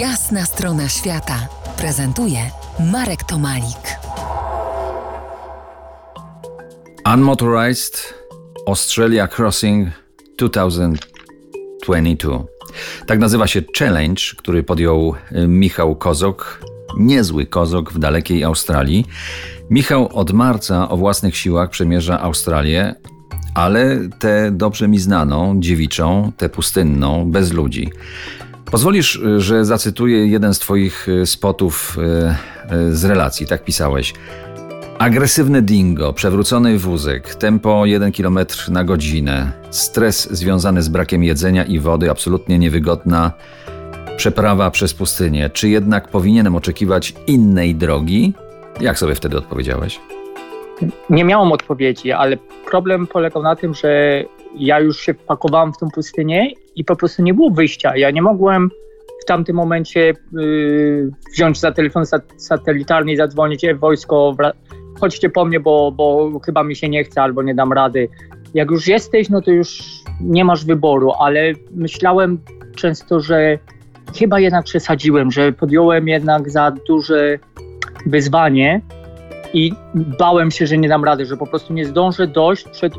Jasna strona świata prezentuje Marek Tomalik. Unmotorized Australia Crossing 2022. Tak nazywa się challenge, który podjął y, Michał Kozok, niezły Kozok w dalekiej Australii. Michał od marca o własnych siłach przemierza Australię, ale tę dobrze mi znaną, dziewiczą, tę pustynną, bez ludzi. Pozwolisz, y, że zacytuję jeden z Twoich y, spotów z relacji, tak pisałeś. Agresywne dingo, przewrócony wózek, tempo 1 km na godzinę, stres związany z brakiem jedzenia i wody, absolutnie niewygodna przeprawa przez pustynię. Czy jednak powinienem oczekiwać innej drogi? Jak sobie wtedy odpowiedziałeś? Nie miałam odpowiedzi, ale problem polegał na tym, że ja już się wpakowałam w tą pustynię i po prostu nie było wyjścia. Ja nie mogłem w tamtym momencie yy, wziąć za telefon satelitarny i zadzwonić, e, wojsko, chodźcie po mnie, bo, bo chyba mi się nie chce albo nie dam rady. Jak już jesteś, no to już nie masz wyboru, ale myślałem często, że chyba jednak przesadziłem, że podjąłem jednak za duże wyzwanie i bałem się, że nie dam rady, że po prostu nie zdążę dojść przed,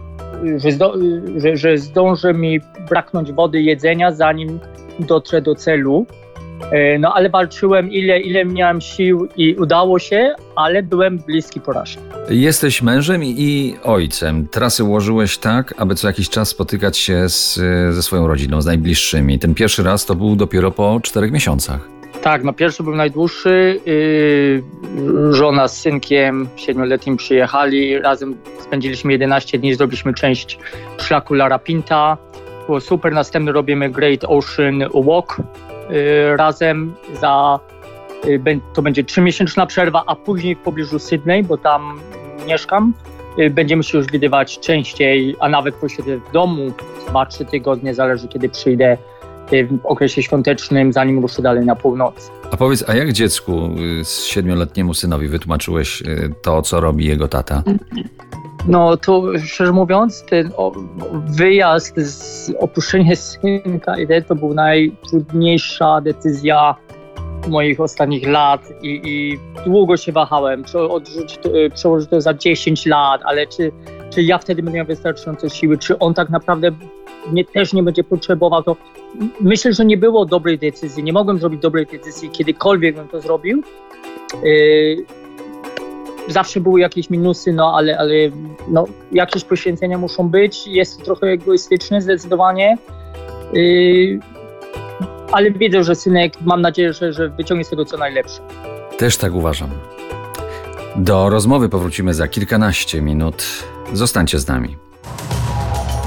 że, zdo, że, że zdąży mi braknąć wody, jedzenia, zanim dotrę do celu. E, no ale walczyłem ile, ile miałem sił i udało się, ale byłem bliski porażki. Jesteś mężem i ojcem. Trasy ułożyłeś tak, aby co jakiś czas spotykać się z, ze swoją rodziną, z najbliższymi. Ten pierwszy raz to był dopiero po czterech miesiącach. Tak, no pierwszy był najdłuższy. Yy, żona z synkiem siedmioletnim przyjechali. Razem spędziliśmy 11 dni, zrobiliśmy część szlaku Lara Pinta. Było super. Następny robimy Great Ocean Walk Y, razem za y, to będzie trzymiesięczna przerwa, a później w pobliżu Sydney, bo tam mieszkam, y, będziemy się już widywać częściej, a nawet posiedzę w domu 2-3 tygodnie, zależy kiedy przyjdę w okresie świątecznym, zanim ruszę dalej na północ. A powiedz, a jak dziecku, siedmioletniemu synowi wytłumaczyłeś to, co robi jego tata? No to szczerze mówiąc, ten wyjazd, z, opuszczenie synka i to była najtrudniejsza decyzja moich ostatnich lat i, i długo się wahałem, czy odrzucić e, przełożyć to za 10 lat, ale czy, czy ja wtedy będę miał wystarczająco siły, czy on tak naprawdę mnie też nie będzie potrzebował, to myślę, że nie było dobrej decyzji, nie mogłem zrobić dobrej decyzji, kiedykolwiek bym to zrobił. Zawsze były jakieś minusy, no ale, ale no, jakieś poświęcenia muszą być. Jest to trochę egoistyczne zdecydowanie. Yy, ale wiedzę, że synek, mam nadzieję, że, że wyciągnie z tego co najlepsze. Też tak uważam. Do rozmowy powrócimy za kilkanaście minut. Zostańcie z nami.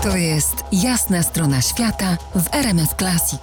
To jest jasna strona świata w RMS Classic.